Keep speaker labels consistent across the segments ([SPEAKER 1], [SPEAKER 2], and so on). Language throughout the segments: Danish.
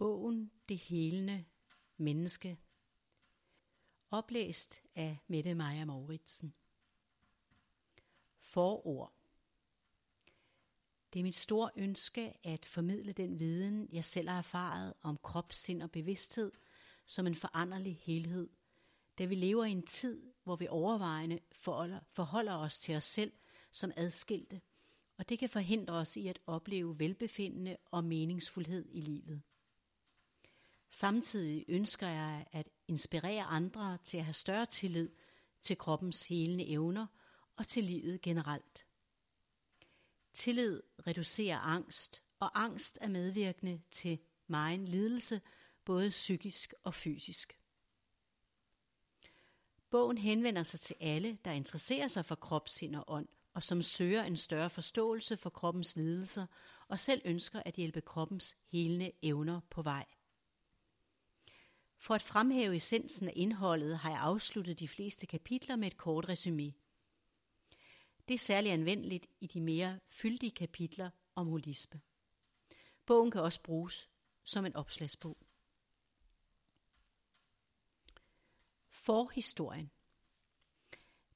[SPEAKER 1] Bogen Det helende menneske. Oplæst af Mette Maja Mauritsen. Forord. Det er mit store ønske at formidle den viden, jeg selv har erfaret om krop, sind og bevidsthed som en foranderlig helhed, da vi lever i en tid, hvor vi overvejende forholder, forholder os til os selv som adskilte, og det kan forhindre os i at opleve velbefindende og meningsfuldhed i livet. Samtidig ønsker jeg at inspirere andre til at have større tillid til kroppens helende evner og til livet generelt. Tillid reducerer angst, og angst er medvirkende til megen lidelse, både psykisk og fysisk. Bogen henvender sig til alle, der interesserer sig for krop, sind og ånd, og som søger en større forståelse for kroppens lidelser, og selv ønsker at hjælpe kroppens helende evner på vej. For at fremhæve essensen af indholdet har jeg afsluttet de fleste kapitler med et kort resume. Det er særlig anvendeligt i de mere fyldige kapitler om holisme. Bogen kan også bruges som en opslagsbog. Forhistorien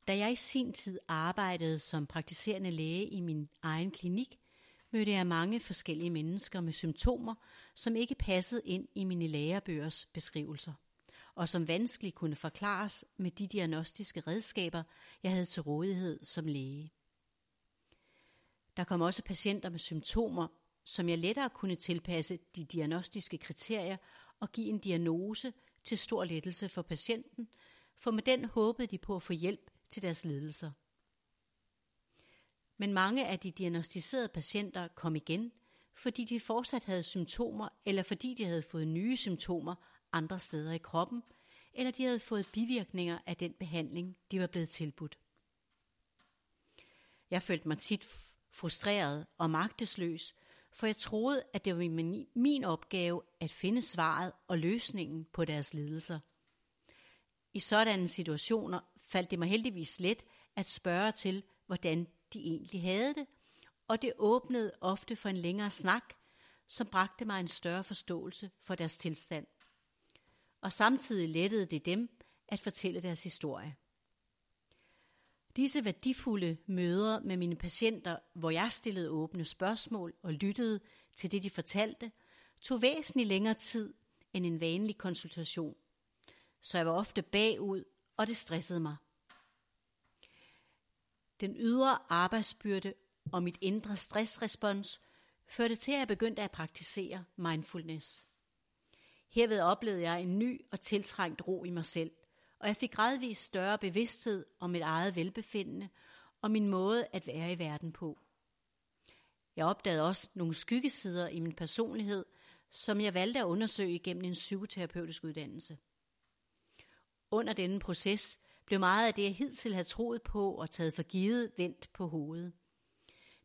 [SPEAKER 1] Da jeg i sin tid arbejdede som praktiserende læge i min egen klinik, mødte jeg mange forskellige mennesker med symptomer, som ikke passede ind i mine lærebøgers beskrivelser, og som vanskeligt kunne forklares med de diagnostiske redskaber, jeg havde til rådighed som læge. Der kom også patienter med symptomer, som jeg lettere kunne tilpasse de diagnostiske kriterier og give en diagnose til stor lettelse for patienten, for med den håbede de på at få hjælp til deres lidelser. Men mange af de diagnostiserede patienter kom igen, fordi de fortsat havde symptomer, eller fordi de havde fået nye symptomer andre steder i kroppen, eller de havde fået bivirkninger af den behandling, de var blevet tilbudt. Jeg følte mig tit frustreret og magtesløs, for jeg troede, at det var min opgave at finde svaret og løsningen på deres lidelser. I sådanne situationer faldt det mig heldigvis let at spørge til, hvordan de egentlig havde det, og det åbnede ofte for en længere snak, som bragte mig en større forståelse for deres tilstand. Og samtidig lettede det dem at fortælle deres historie. Disse værdifulde møder med mine patienter, hvor jeg stillede åbne spørgsmål og lyttede til det, de fortalte, tog væsentligt længere tid end en vanlig konsultation. Så jeg var ofte bagud, og det stressede mig. Den ydre arbejdsbyrde og mit indre stressrespons førte til, at jeg begyndte at praktisere mindfulness. Herved oplevede jeg en ny og tiltrængt ro i mig selv, og jeg fik gradvist større bevidsthed om mit eget velbefindende og min måde at være i verden på. Jeg opdagede også nogle skyggesider i min personlighed, som jeg valgte at undersøge gennem en psykoterapeutisk uddannelse. Under denne proces blev meget af det, jeg hidtil havde troet på og taget for givet, vendt på hovedet.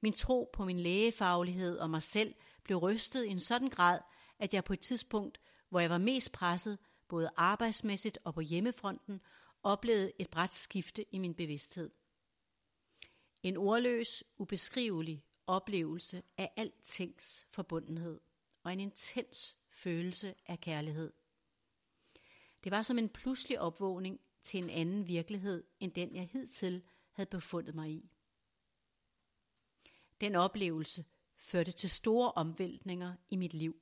[SPEAKER 1] Min tro på min lægefaglighed og mig selv blev rystet i en sådan grad, at jeg på et tidspunkt, hvor jeg var mest presset, både arbejdsmæssigt og på hjemmefronten, oplevede et bræt skifte i min bevidsthed. En ordløs, ubeskrivelig oplevelse af altings forbundenhed og en intens følelse af kærlighed. Det var som en pludselig opvågning til en anden virkelighed, end den jeg hidtil havde befundet mig i. Den oplevelse førte til store omvæltninger i mit liv,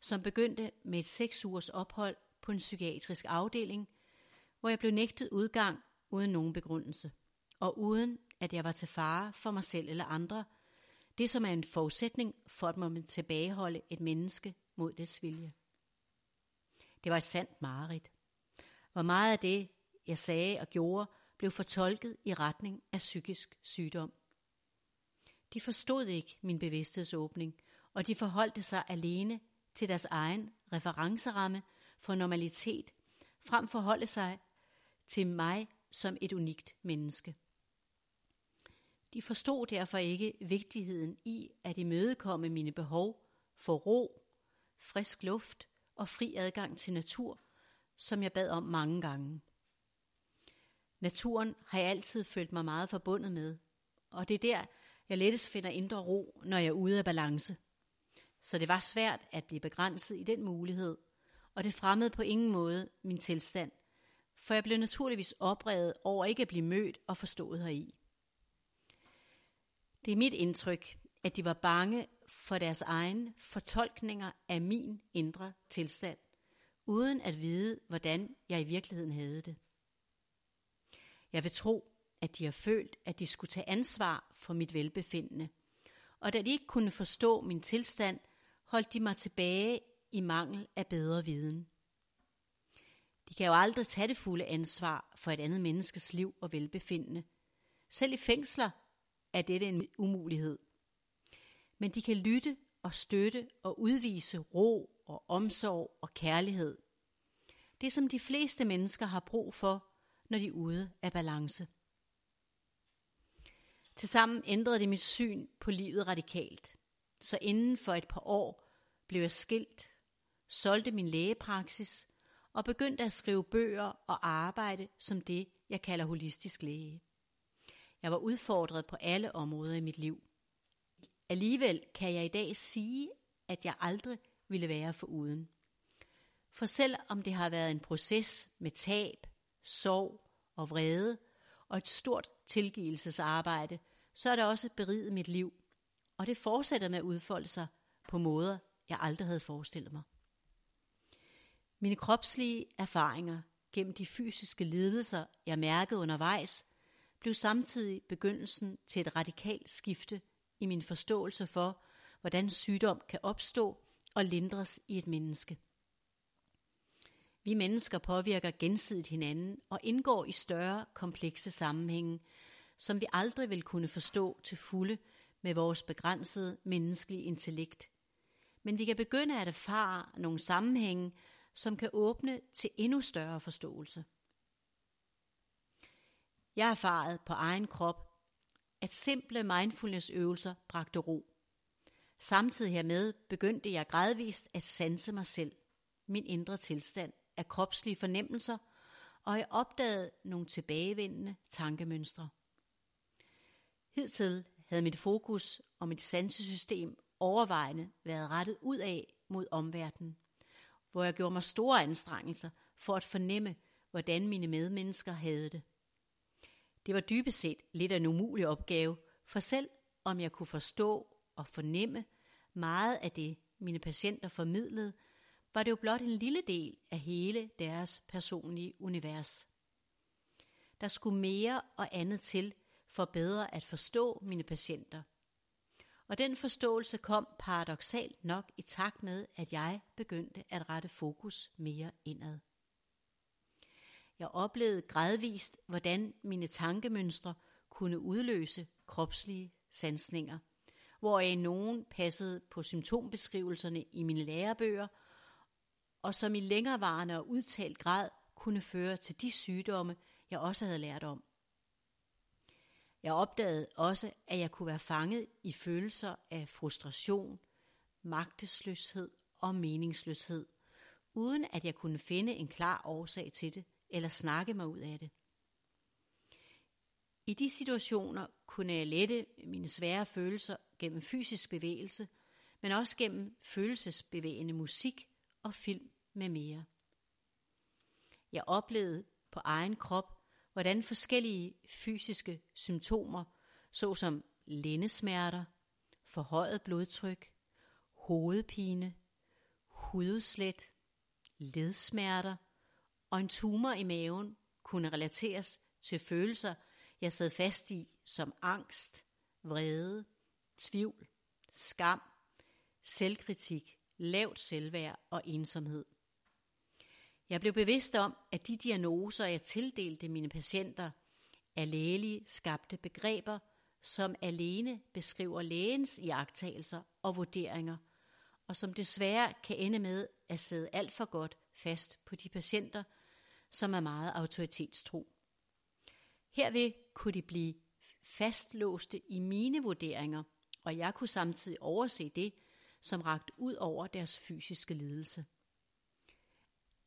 [SPEAKER 1] som begyndte med et seks ugers ophold på en psykiatrisk afdeling, hvor jeg blev nægtet udgang uden nogen begrundelse, og uden at jeg var til fare for mig selv eller andre, det som er en forudsætning for at man tilbageholde et menneske mod dets vilje. Det var et sandt mareridt. Hvor meget af det, jeg sagde og gjorde, blev fortolket i retning af psykisk sygdom. De forstod ikke min bevidsthedsåbning, og de forholdte sig alene til deres egen referenceramme for normalitet, frem for holde sig til mig som et unikt menneske. De forstod derfor ikke vigtigheden i at imødekomme mine behov for ro, frisk luft og fri adgang til natur, som jeg bad om mange gange. Naturen har jeg altid følt mig meget forbundet med, og det er der, jeg lettest finder indre ro, når jeg er ude af balance. så det var svært at blive begrænset i den mulighed, og det fremmede på ingen måde min tilstand, for jeg blev naturligvis oprevet over ikke at blive mødt og forstået heri. Det er mit indtryk, at de var bange for deres egne fortolkninger af min indre tilstand, uden at vide, hvordan jeg i virkeligheden havde det. Jeg vil tro, at de har følt, at de skulle tage ansvar for mit velbefindende, og da de ikke kunne forstå min tilstand, holdt de mig tilbage i mangel af bedre viden. De kan jo aldrig tage det fulde ansvar for et andet menneskes liv og velbefindende. Selv i fængsler er dette en umulighed. Men de kan lytte og støtte og udvise ro og omsorg og kærlighed. Det som de fleste mennesker har brug for, når de er ude af balance. Tilsammen ændrede det mit syn på livet radikalt. Så inden for et par år blev jeg skilt, solgte min lægepraksis og begyndte at skrive bøger og arbejde som det, jeg kalder holistisk læge. Jeg var udfordret på alle områder i mit liv. Alligevel kan jeg i dag sige, at jeg aldrig ville være for uden. For selvom det har været en proces med tab, sorg og vrede og et stort tilgivelsesarbejde, så er det også beriget mit liv, og det fortsætter med at udfolde sig på måder, jeg aldrig havde forestillet mig. Mine kropslige erfaringer gennem de fysiske lidelser, jeg mærkede undervejs, blev samtidig begyndelsen til et radikalt skifte i min forståelse for, hvordan sygdom kan opstå og lindres i et menneske. Vi mennesker påvirker gensidigt hinanden og indgår i større, komplekse sammenhænge, som vi aldrig vil kunne forstå til fulde med vores begrænsede menneskelige intellekt. Men vi kan begynde at erfare nogle sammenhænge, som kan åbne til endnu større forståelse. Jeg erfarede på egen krop, at simple mindfulness-øvelser bragte ro. Samtidig hermed begyndte jeg gradvist at sanse mig selv, min indre tilstand af kropslige fornemmelser, og jeg opdagede nogle tilbagevendende tankemønstre. Hidtil havde mit fokus og mit sansesystem overvejende været rettet ud af mod omverdenen, hvor jeg gjorde mig store anstrengelser for at fornemme, hvordan mine medmennesker havde det. Det var dybest set lidt af en umulig opgave, for selv om jeg kunne forstå og fornemme meget af det, mine patienter formidlede, var det jo blot en lille del af hele deres personlige univers. Der skulle mere og andet til for bedre at forstå mine patienter. Og den forståelse kom paradoxalt nok i takt med, at jeg begyndte at rette fokus mere indad. Jeg oplevede gradvist, hvordan mine tankemønstre kunne udløse kropslige sansninger, hvor jeg nogen passede på symptombeskrivelserne i mine lærebøger, og som i længerevarende og udtalt grad kunne føre til de sygdomme, jeg også havde lært om. Jeg opdagede også, at jeg kunne være fanget i følelser af frustration, magtesløshed og meningsløshed, uden at jeg kunne finde en klar årsag til det eller snakke mig ud af det. I de situationer kunne jeg lette mine svære følelser gennem fysisk bevægelse, men også gennem følelsesbevægende musik og film med mere. Jeg oplevede på egen krop, hvordan forskellige fysiske symptomer, såsom lændesmerter, forhøjet blodtryk, hovedpine, hududslæt, ledsmerter og en tumor i maven kunne relateres til følelser, jeg sad fast i, som angst, vrede, tvivl, skam, selvkritik, lavt selvværd og ensomhed. Jeg blev bevidst om, at de diagnoser, jeg tildelte mine patienter, er lægelige skabte begreber, som alene beskriver lægens iagttagelser og vurderinger, og som desværre kan ende med at sidde alt for godt fast på de patienter, som er meget autoritetstro. Herved kunne de blive fastlåste i mine vurderinger, og jeg kunne samtidig overse det, som ragt ud over deres fysiske lidelse.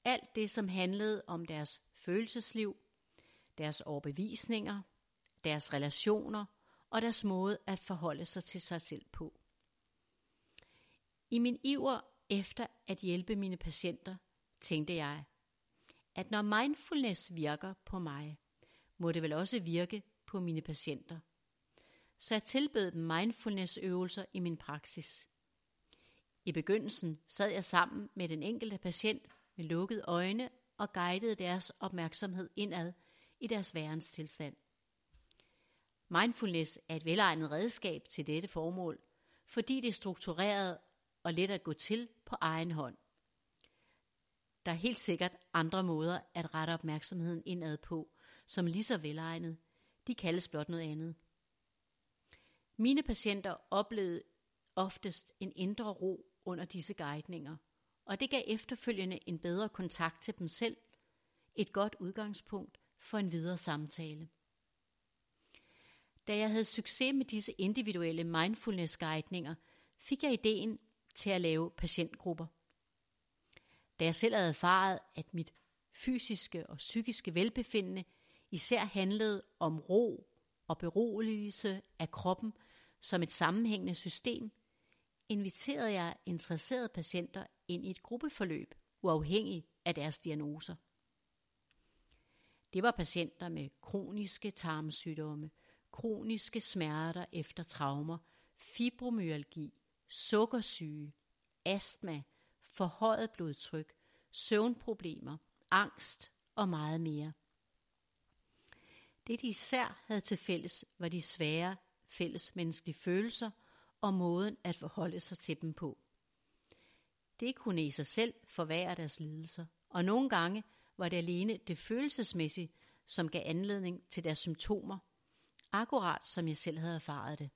[SPEAKER 1] Alt det, som handlede om deres følelsesliv, deres overbevisninger, deres relationer og deres måde at forholde sig til sig selv på. I min iver efter at hjælpe mine patienter, tænkte jeg, at når mindfulness virker på mig, må det vel også virke på mine patienter. Så jeg tilbød dem mindfulness-øvelser i min praksis. I begyndelsen sad jeg sammen med den enkelte patient med lukkede øjne og guidede deres opmærksomhed indad i deres værenstilstand. Mindfulness er et velegnet redskab til dette formål, fordi det er struktureret og let at gå til på egen hånd. Der er helt sikkert andre måder at rette opmærksomheden indad på, som lige så velegnet. De kaldes blot noget andet. Mine patienter oplevede oftest en indre ro under disse guidninger, og det gav efterfølgende en bedre kontakt til dem selv, et godt udgangspunkt for en videre samtale. Da jeg havde succes med disse individuelle mindfulness-guidninger, fik jeg ideen til at lave patientgrupper. Da jeg selv havde erfaret, at mit fysiske og psykiske velbefindende især handlede om ro og beroligelse af kroppen som et sammenhængende system, inviterede jeg interesserede patienter ind i et gruppeforløb, uafhængig af deres diagnoser. Det var patienter med kroniske tarmsygdomme, kroniske smerter efter traumer, fibromyalgi, sukkersyge, astma, forhøjet blodtryk, søvnproblemer, angst og meget mere. Det de især havde til fælles var de svære fælles menneskelige følelser og måden at forholde sig til dem på. Det kunne i sig selv forværre deres lidelser, og nogle gange var det alene det følelsesmæssige, som gav anledning til deres symptomer, akkurat som jeg selv havde erfaret det.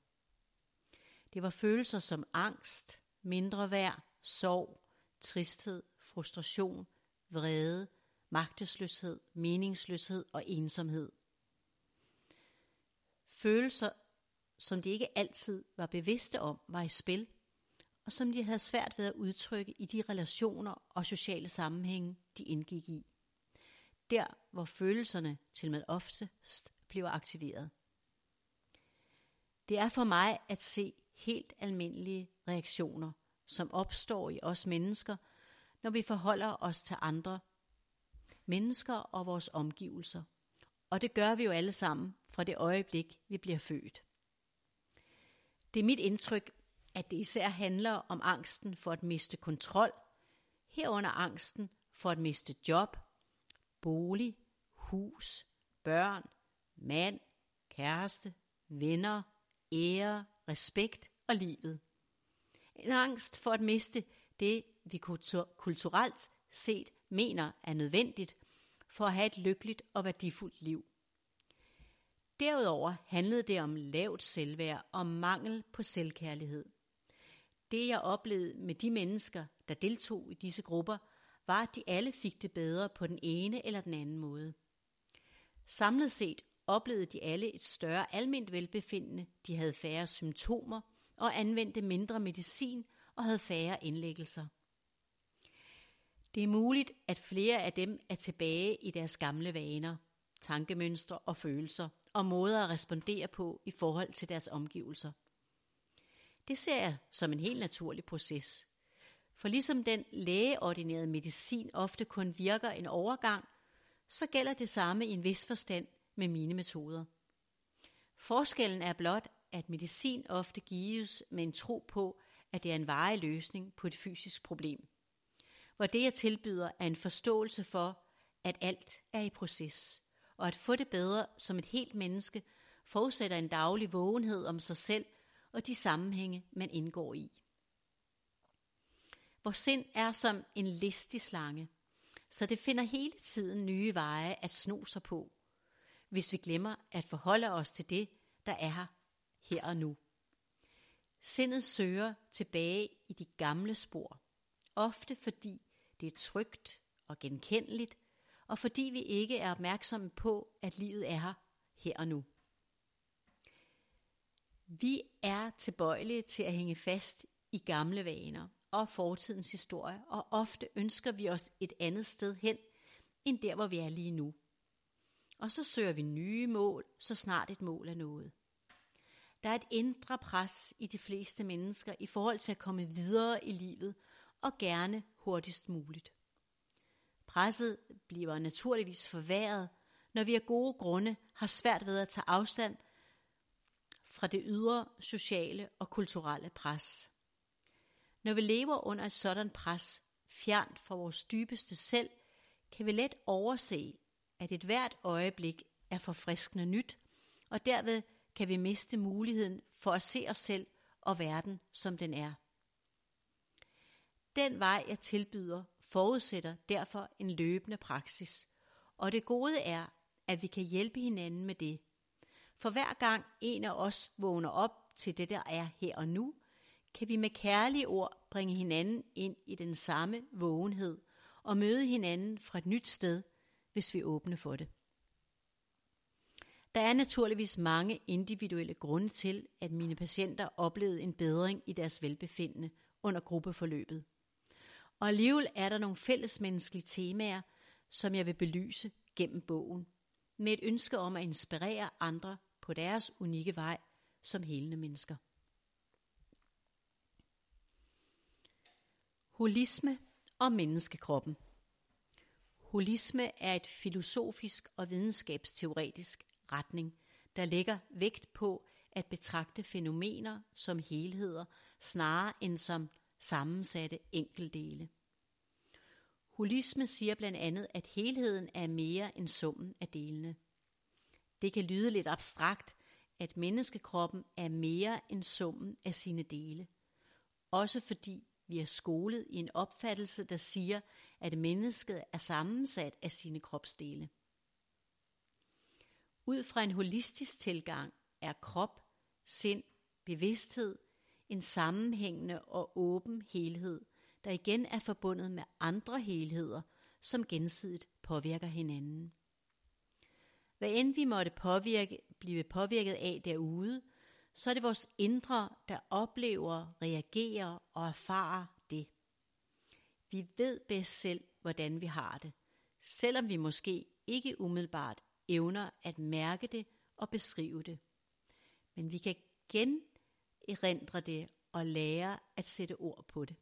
[SPEAKER 1] Det var følelser som angst, mindre værd, sorg, tristhed, frustration, vrede, magtesløshed, meningsløshed og ensomhed. Følelser, som de ikke altid var bevidste om, var i spil, og som de havde svært ved at udtrykke i de relationer og sociale sammenhænge, de indgik i. Der, hvor følelserne til med oftest bliver aktiveret. Det er for mig at se helt almindelige reaktioner, som opstår i os mennesker, når vi forholder os til andre mennesker og vores omgivelser. Og det gør vi jo alle sammen fra det øjeblik, vi bliver født. Det er mit indtryk, at det især handler om angsten for at miste kontrol, herunder angsten for at miste job, bolig, hus, børn, mand, kæreste, venner, ære, respekt og livet. En angst for at miste det, vi kulturelt set mener er nødvendigt for at have et lykkeligt og værdifuldt liv. Derudover handlede det om lavt selvværd og mangel på selvkærlighed. Det jeg oplevede med de mennesker, der deltog i disse grupper, var, at de alle fik det bedre på den ene eller den anden måde. Samlet set oplevede de alle et større almindeligt velbefindende, de havde færre symptomer og anvendte mindre medicin og havde færre indlæggelser. Det er muligt, at flere af dem er tilbage i deres gamle vaner, tankemønstre og følelser og måder at respondere på i forhold til deres omgivelser. Det ser jeg som en helt naturlig proces. For ligesom den lægeordinerede medicin ofte kun virker en overgang, så gælder det samme i en vis forstand med mine metoder. Forskellen er blot, at medicin ofte gives med en tro på, at det er en varig løsning på et fysisk problem. Hvor det jeg tilbyder er en forståelse for, at alt er i proces, og at få det bedre som et helt menneske forudsætter en daglig vågenhed om sig selv og de sammenhænge, man indgår i. Vores sind er som en listig slange, så det finder hele tiden nye veje at sno sig på, hvis vi glemmer at forholde os til det, der er her, her og nu. Sindet søger tilbage i de gamle spor, ofte fordi det er trygt og genkendeligt, og fordi vi ikke er opmærksomme på, at livet er her, her og nu. Vi er tilbøjelige til at hænge fast i gamle vaner og fortidens historie, og ofte ønsker vi os et andet sted hen, end der, hvor vi er lige nu. Og så søger vi nye mål, så snart et mål er nået. Der er et indre pres i de fleste mennesker i forhold til at komme videre i livet, og gerne hurtigst muligt. Presset bliver naturligvis forværret, når vi af gode grunde har svært ved at tage afstand fra det ydre sociale og kulturelle pres. Når vi lever under et sådan pres, fjernt fra vores dybeste selv, kan vi let overse, at et hvert øjeblik er forfriskende nyt, og derved kan vi miste muligheden for at se os selv og verden, som den er. Den vej, jeg tilbyder, forudsætter derfor en løbende praksis, og det gode er, at vi kan hjælpe hinanden med det. For hver gang en af os vågner op til det, der er her og nu, kan vi med kærlige ord bringe hinanden ind i den samme vågenhed og møde hinanden fra et nyt sted, hvis vi åbner for det. Der er naturligvis mange individuelle grunde til, at mine patienter oplevede en bedring i deres velbefindende under gruppeforløbet. Og alligevel er der nogle fællesmenneskelige temaer, som jeg vil belyse gennem bogen, med et ønske om at inspirere andre på deres unikke vej som helende mennesker. Holisme og menneskekroppen. Holisme er et filosofisk og videnskabsteoretisk retning, der lægger vægt på at betragte fænomener som helheder, snarere end som sammensatte enkeldele. Holisme siger blandt andet, at helheden er mere end summen af delene. Det kan lyde lidt abstrakt, at menneskekroppen er mere end summen af sine dele. Også fordi vi er skolet i en opfattelse, der siger, at mennesket er sammensat af sine kropsdele. Ud fra en holistisk tilgang er krop, sind, bevidsthed en sammenhængende og åben helhed, der igen er forbundet med andre helheder, som gensidigt påvirker hinanden. Hvad end vi måtte påvirke, blive påvirket af derude, så er det vores indre, der oplever, reagerer og erfarer det. Vi ved bedst selv, hvordan vi har det, selvom vi måske ikke umiddelbart evner at mærke det og beskrive det. Men vi kan gen erindre det og lære at sætte ord på det.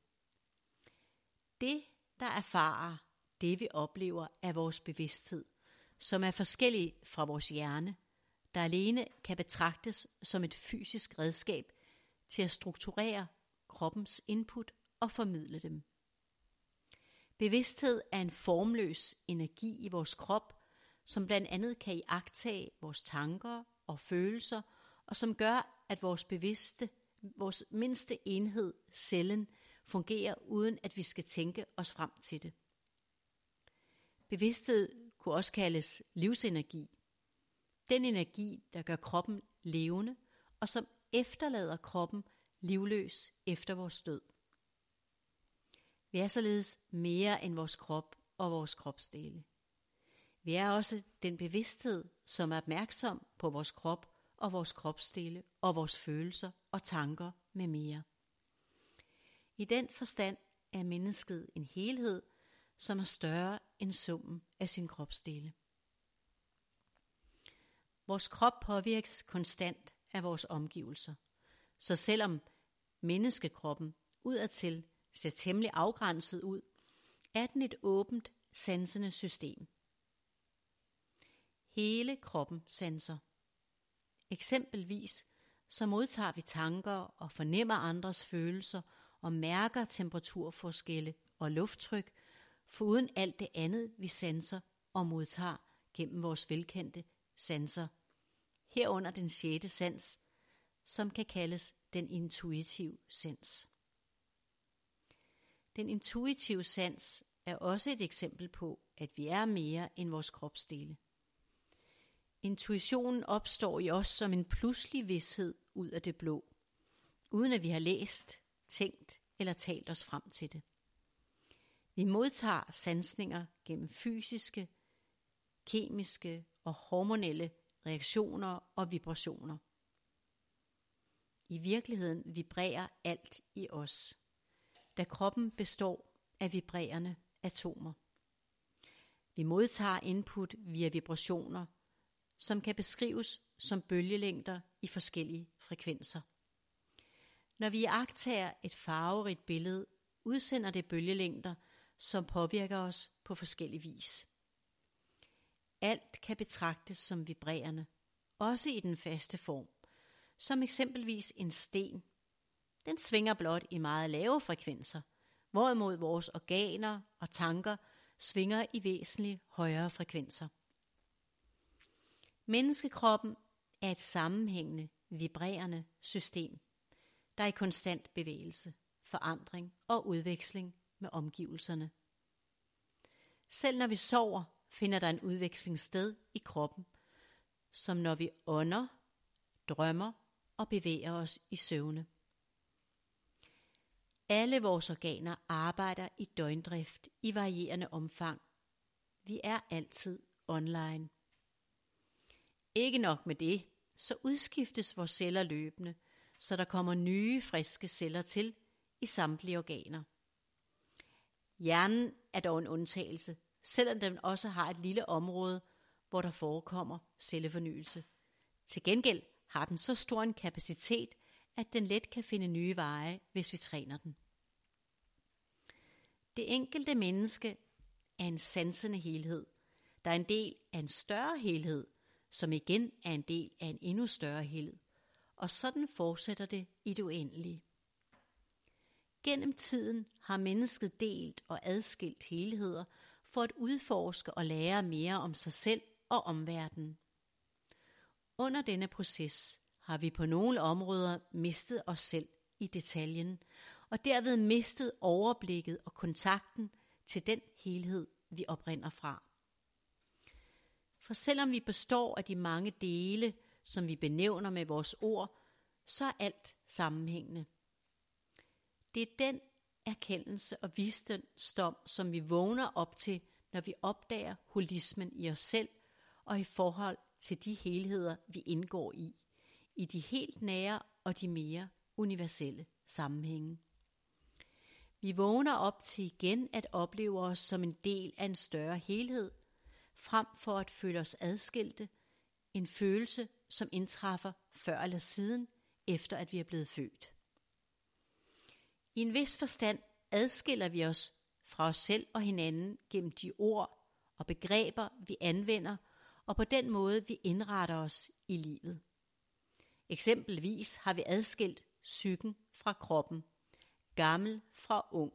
[SPEAKER 1] Det, der erfarer det, vi oplever, er vores bevidsthed, som er forskellig fra vores hjerne, der alene kan betragtes som et fysisk redskab til at strukturere kroppens input og formidle dem. Bevidsthed er en formløs energi i vores krop, som blandt andet kan iagtage vores tanker og følelser, og som gør, at vores bevidste, vores mindste enhed, cellen, fungerer uden at vi skal tænke os frem til det. Bevidsthed kunne også kaldes livsenergi. Den energi, der gør kroppen levende, og som efterlader kroppen livløs efter vores død. Vi er således mere end vores krop og vores kropsdele. Vi er også den bevidsthed, som er opmærksom på vores krop og vores kropsdele og vores følelser og tanker med mere. I den forstand er mennesket en helhed, som er større end summen af sin kropsdele. Vores krop påvirkes konstant af vores omgivelser, så selvom menneskekroppen udadtil ser temmelig afgrænset ud, er den et åbent, sansende system. Hele kroppen sanser. Eksempelvis så modtager vi tanker og fornemmer andres følelser og mærker temperaturforskelle og lufttryk, foruden alt det andet, vi sanser og modtager gennem vores velkendte sanser. Herunder den sjette sans, som kan kaldes den intuitive sans. Den intuitive sans er også et eksempel på, at vi er mere end vores kropsdele. Intuitionen opstår i os som en pludselig vidshed ud af det blå, uden at vi har læst, tænkt eller talt os frem til det. Vi modtager sansninger gennem fysiske, kemiske og hormonelle reaktioner og vibrationer. I virkeligheden vibrerer alt i os, da kroppen består af vibrerende atomer. Vi modtager input via vibrationer, som kan beskrives som bølgelængder i forskellige frekvenser. Når vi agtager et farverigt billede, udsender det bølgelængder, som påvirker os på forskellig vis. Alt kan betragtes som vibrerende, også i den faste form, som eksempelvis en sten. Den svinger blot i meget lave frekvenser, hvorimod vores organer og tanker svinger i væsentligt højere frekvenser. Menneskekroppen er et sammenhængende, vibrerende system, der er i konstant bevægelse, forandring og udveksling med omgivelserne. Selv når vi sover, finder der en udveksling sted i kroppen, som når vi ånder, drømmer og bevæger os i søvne. Alle vores organer arbejder i døgndrift i varierende omfang. Vi er altid online. Ikke nok med det, så udskiftes vores celler løbende, så der kommer nye, friske celler til i samtlige organer. Hjernen er dog en undtagelse, selvom den også har et lille område, hvor der forekommer cellefornyelse. Til gengæld har den så stor en kapacitet, at den let kan finde nye veje, hvis vi træner den. Det enkelte menneske er en sansende helhed, der er en del af en større helhed, som igen er en del af en endnu større helhed. Og sådan fortsætter det i det uendelige. Gennem tiden har mennesket delt og adskilt helheder for at udforske og lære mere om sig selv og omverdenen. Under denne proces har vi på nogle områder mistet os selv i detaljen, og derved mistet overblikket og kontakten til den helhed, vi oprinder fra. For selvom vi består af de mange dele, som vi benævner med vores ord, så er alt sammenhængende. Det er den erkendelse og visdom, som vi vågner op til, når vi opdager holismen i os selv og i forhold til de helheder, vi indgår i, i de helt nære og de mere universelle sammenhænge. Vi vågner op til igen at opleve os som en del af en større helhed, frem for at føle os adskilte, en følelse, som indtræffer før eller siden, efter at vi er blevet født. I en vis forstand adskiller vi os fra os selv og hinanden gennem de ord og begreber, vi anvender, og på den måde vi indretter os i livet. Eksempelvis har vi adskilt psyken fra kroppen, gammel fra ung,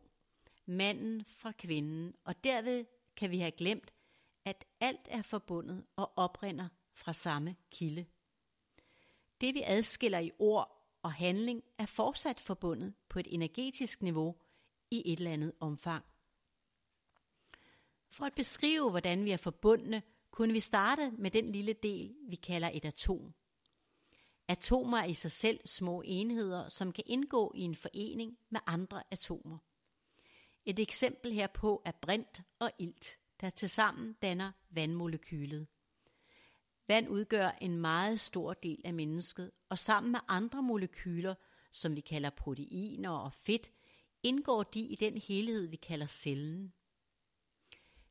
[SPEAKER 1] manden fra kvinden, og derved kan vi have glemt, at alt er forbundet og oprinder fra samme kilde. Det vi adskiller i ord og handling er fortsat forbundet på et energetisk niveau i et eller andet omfang. For at beskrive, hvordan vi er forbundne, kunne vi starte med den lille del, vi kalder et atom. Atomer er i sig selv små enheder, som kan indgå i en forening med andre atomer. Et eksempel herpå er brint og ilt, der tilsammen danner vandmolekylet. Vand udgør en meget stor del af mennesket, og sammen med andre molekyler, som vi kalder proteiner og fedt, indgår de i den helhed, vi kalder cellen.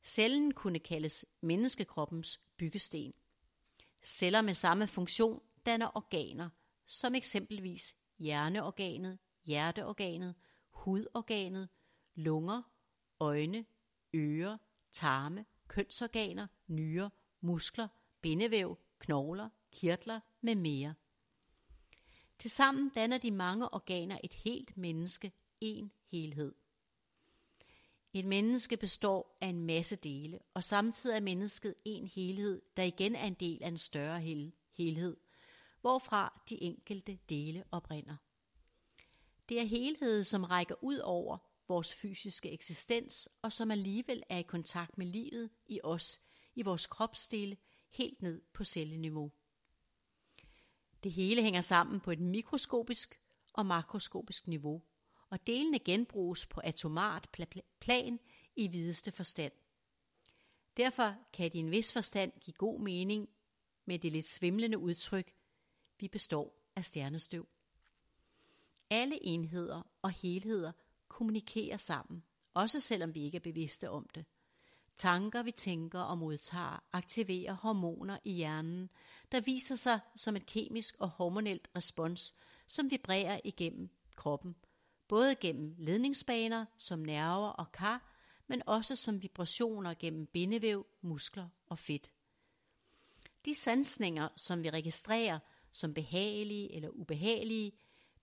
[SPEAKER 1] Cellen kunne kaldes menneskekroppens byggesten. Celler med samme funktion danner organer, som eksempelvis hjerneorganet, hjerteorganet, hudorganet, lunger, øjne, ører, tarme, kønsorganer, nyrer, muskler, bindevæv, knogler, kirtler med mere. Tilsammen danner de mange organer et helt menneske, en helhed. Et menneske består af en masse dele, og samtidig er mennesket en helhed, der igen er en del af en større helhed, hvorfra de enkelte dele oprinder. Det er helhed, som rækker ud over vores fysiske eksistens, og som alligevel er i kontakt med livet i os, i vores kropsdele, helt ned på celleniveau. Det hele hænger sammen på et mikroskopisk og makroskopisk niveau, og delene genbruges på atomart plan i videste forstand. Derfor kan det i en vis forstand give god mening med det lidt svimlende udtryk, vi består af stjernestøv. Alle enheder og helheder kommunikerer sammen, også selvom vi ikke er bevidste om det. Tanker, vi tænker og modtager, aktiverer hormoner i hjernen, der viser sig som et kemisk og hormonelt respons, som vibrerer igennem kroppen, både gennem ledningsbaner som nerver og kar, men også som vibrationer gennem bindevæv, muskler og fedt. De sansninger, som vi registrerer som behagelige eller ubehagelige,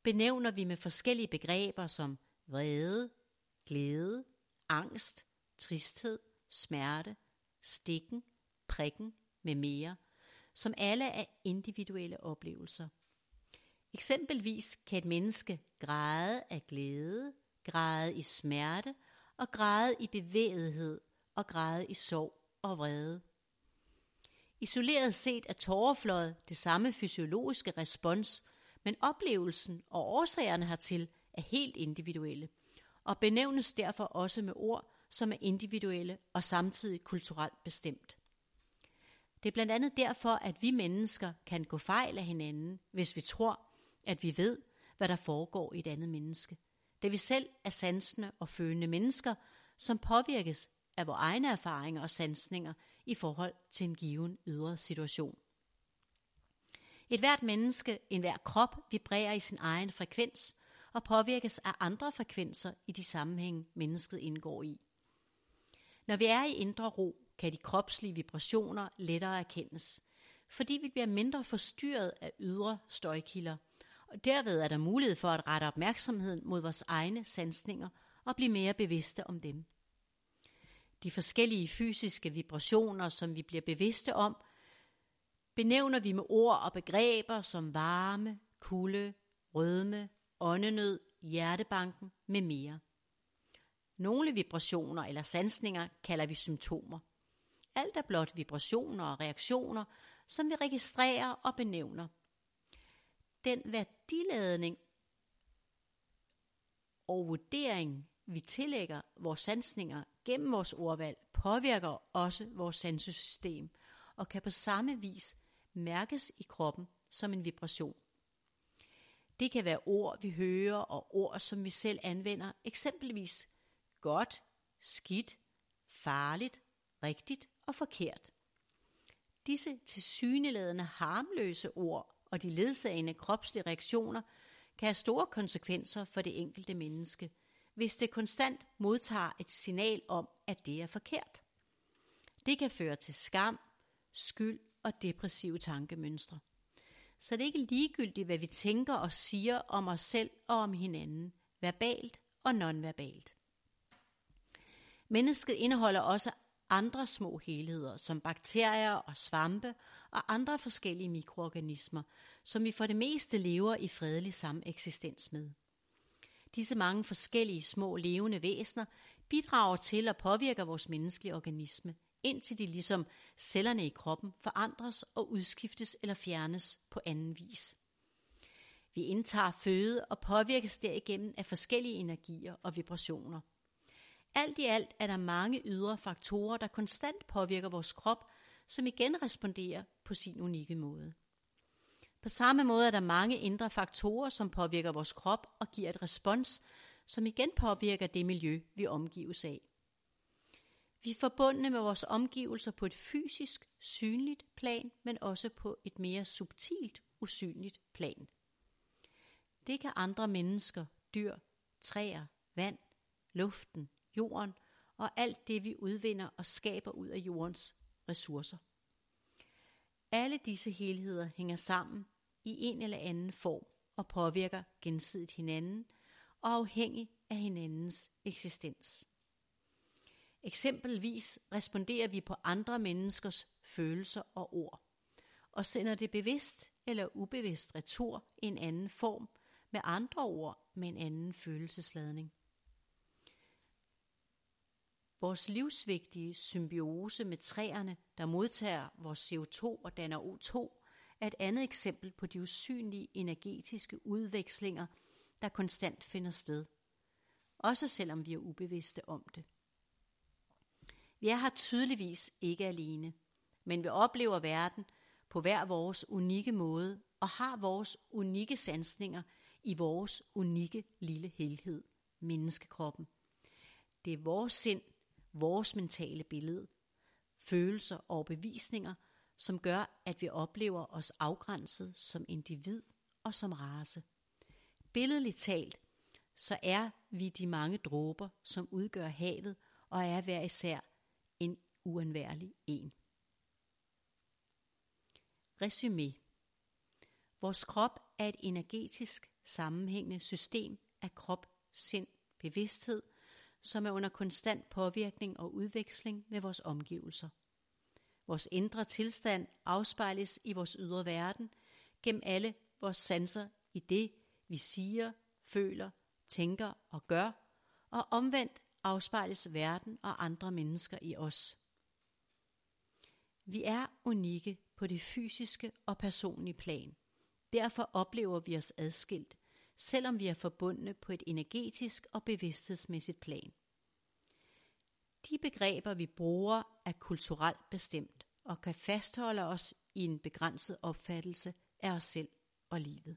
[SPEAKER 1] benævner vi med forskellige begreber som vrede, glæde, angst, tristhed, smerte, stikken, prikken med mere, som alle er individuelle oplevelser. Eksempelvis kan et menneske græde af glæde, græde i smerte og græde i bevægelighed og græde i sorg og vrede. Isoleret set er tårerfløjet det samme fysiologiske respons, men oplevelsen og årsagerne hertil er helt individuelle, og benævnes derfor også med ord, som er individuelle og samtidig kulturelt bestemt. Det er blandt andet derfor, at vi mennesker kan gå fejl af hinanden, hvis vi tror, at vi ved, hvad der foregår i et andet menneske. Da vi selv er sansende og følende mennesker, som påvirkes af vores egne erfaringer og sansninger i forhold til en given ydre situation. Et hvert menneske, en hver krop, vibrerer i sin egen frekvens og påvirkes af andre frekvenser i de sammenhæng, mennesket indgår i. Når vi er i indre ro, kan de kropslige vibrationer lettere erkendes, fordi vi bliver mindre forstyrret af ydre støjkilder, og derved er der mulighed for at rette opmærksomheden mod vores egne sansninger og blive mere bevidste om dem. De forskellige fysiske vibrationer, som vi bliver bevidste om, benævner vi med ord og begreber som varme, kulde, rødme, åndenød, hjertebanken med mere. Nogle vibrationer eller sansninger kalder vi symptomer. Alt er blot vibrationer og reaktioner, som vi registrerer og benævner. Den værdiladning og vurdering, vi tillægger vores sansninger gennem vores ordvalg, påvirker også vores sansesystem og kan på samme vis mærkes i kroppen som en vibration. Det kan være ord, vi hører, og ord, som vi selv anvender, eksempelvis godt, skidt, farligt, rigtigt og forkert. Disse tilsyneladende harmløse ord og de ledsagende kropslige reaktioner kan have store konsekvenser for det enkelte menneske, hvis det konstant modtager et signal om, at det er forkert. Det kan føre til skam, skyld og depressive tankemønstre. Så det er ikke ligegyldigt, hvad vi tænker og siger om os selv og om hinanden, verbalt og nonverbalt. Mennesket indeholder også andre små helheder, som bakterier og svampe og andre forskellige mikroorganismer, som vi for det meste lever i fredelig sameksistens med. Disse mange forskellige små levende væsener bidrager til at påvirke vores menneskelige organisme, indtil de ligesom cellerne i kroppen forandres og udskiftes eller fjernes på anden vis. Vi indtager føde og påvirkes derigennem af forskellige energier og vibrationer – alt i alt er der mange ydre faktorer, der konstant påvirker vores krop, som igen responderer på sin unikke måde. På samme måde er der mange indre faktorer, som påvirker vores krop og giver et respons, som igen påvirker det miljø, vi omgives af. Vi er forbundne med vores omgivelser på et fysisk, synligt plan, men også på et mere subtilt, usynligt plan. Det kan andre mennesker, dyr, træer, vand, luften, jorden og alt det, vi udvinder og skaber ud af jordens ressourcer. Alle disse helheder hænger sammen i en eller anden form og påvirker gensidigt hinanden og afhængig af hinandens eksistens. Eksempelvis responderer vi på andre menneskers følelser og ord, og sender det bevidst eller ubevidst retur i en anden form, med andre ord med en anden følelsesladning. Vores livsvigtige symbiose med træerne, der modtager vores CO2 og danner O2, er et andet eksempel på de usynlige energetiske udvekslinger, der konstant finder sted. Også selvom vi er ubevidste om det. Vi er her tydeligvis ikke alene, men vi oplever verden på hver vores unikke måde og har vores unikke sansninger i vores unikke lille helhed, menneskekroppen. Det er vores sind, vores mentale billede, følelser og bevisninger, som gør, at vi oplever os afgrænset som individ og som race. Billedligt talt, så er vi de mange dråber, som udgør havet og er hver især uundværlig en. Resumé. Vores krop er et energetisk sammenhængende system af krop, sind, bevidsthed, som er under konstant påvirkning og udveksling med vores omgivelser. Vores indre tilstand afspejles i vores ydre verden gennem alle vores sanser i det, vi siger, føler, tænker og gør, og omvendt afspejles verden og andre mennesker i os. Vi er unikke på det fysiske og personlige plan. Derfor oplever vi os adskilt, selvom vi er forbundne på et energetisk og bevidsthedsmæssigt plan. De begreber, vi bruger, er kulturelt bestemt og kan fastholde os i en begrænset opfattelse af os selv og livet.